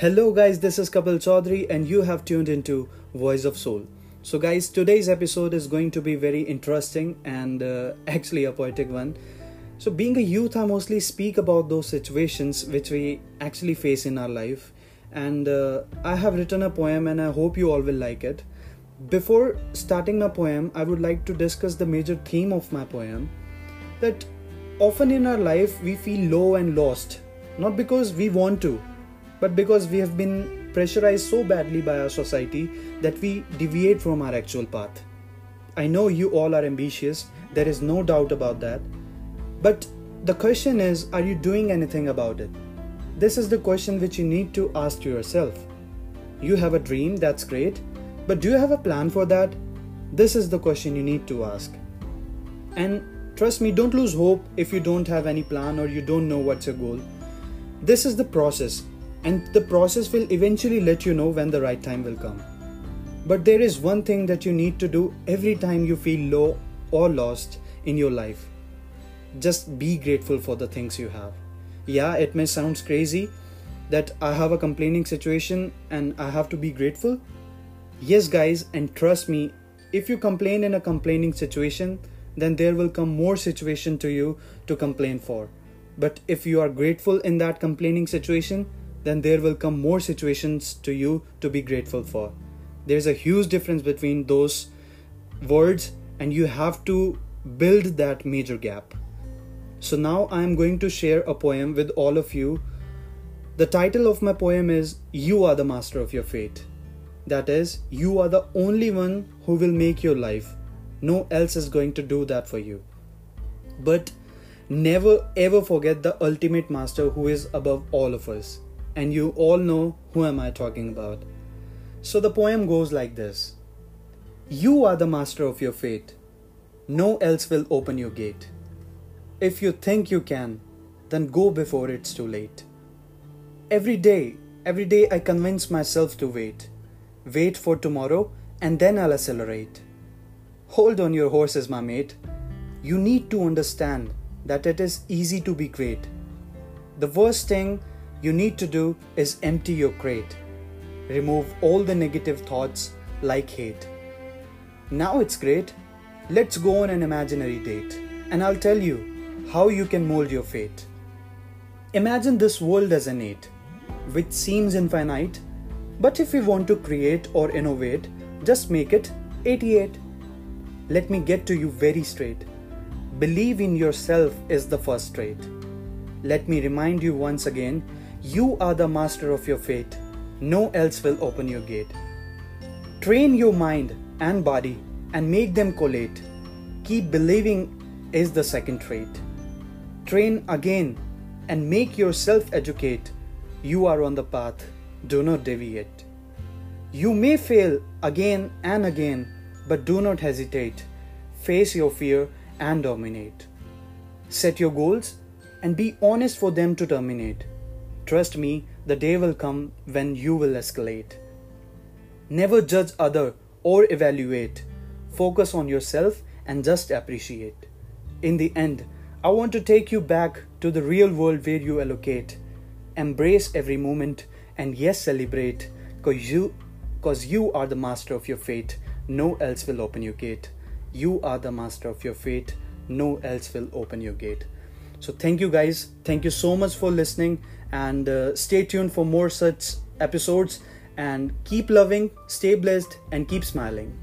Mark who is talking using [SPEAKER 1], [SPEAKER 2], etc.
[SPEAKER 1] Hello, guys, this is Kapil Chaudhary, and you have tuned into Voice of Soul. So, guys, today's episode is going to be very interesting and uh, actually a poetic one. So, being a youth, I mostly speak about those situations which we actually face in our life, and uh, I have written a poem, and I hope you all will like it. Before starting my poem, I would like to discuss the major theme of my poem that often in our life we feel low and lost, not because we want to but because we have been pressurized so badly by our society that we deviate from our actual path. I know you all are ambitious, there is no doubt about that. But the question is are you doing anything about it? This is the question which you need to ask yourself. You have a dream, that's great, but do you have a plan for that? This is the question you need to ask. And trust me, don't lose hope if you don't have any plan or you don't know what's your goal. This is the process and the process will eventually let you know when the right time will come. But there is one thing that you need to do every time you feel low or lost in your life. Just be grateful for the things you have. Yeah, it may sound crazy that I have a complaining situation and I have to be grateful. Yes, guys, and trust me, if you complain in a complaining situation, then there will come more situation to you to complain for. But if you are grateful in that complaining situation, then there will come more situations to you to be grateful for. There's a huge difference between those words, and you have to build that major gap. So now I am going to share a poem with all of you. The title of my poem is You Are the Master of Your Fate. That is, you are the only one who will make your life. No else is going to do that for you. But never ever forget the ultimate master who is above all of us and you all know who am I talking about. So the poem goes like this. You are the master of your fate. No else will open your gate. If you think you can, then go before it's too late. Every day, every day I convince myself to wait. Wait for tomorrow and then I'll accelerate. Hold on your horses, my mate. You need to understand that it is easy to be great. The worst thing you need to do is empty your crate. Remove all the negative thoughts like hate. Now it's great. Let's go on an imaginary date, and I'll tell you how you can mold your fate. Imagine this world as an 8, which seems infinite, but if we want to create or innovate, just make it 88. Let me get to you very straight. Believe in yourself is the first trait. Let me remind you once again you are the master of your fate. No else will open your gate. Train your mind and body and make them collate. Keep believing is the second trait. Train again and make yourself educate. You are on the path. Do not deviate. You may fail again and again, but do not hesitate. Face your fear and dominate. Set your goals and be honest for them to terminate. Trust me, the day will come when you will escalate. Never judge other or evaluate. Focus on yourself and just appreciate. In the end, I want to take you back to the real world where you allocate. Embrace every moment and yes, celebrate cause you cause you are the master of your fate. No else will open your gate. You are the master of your fate. No else will open your gate. So thank you guys. Thank you so much for listening and uh, stay tuned for more such episodes and keep loving, stay blessed and keep smiling.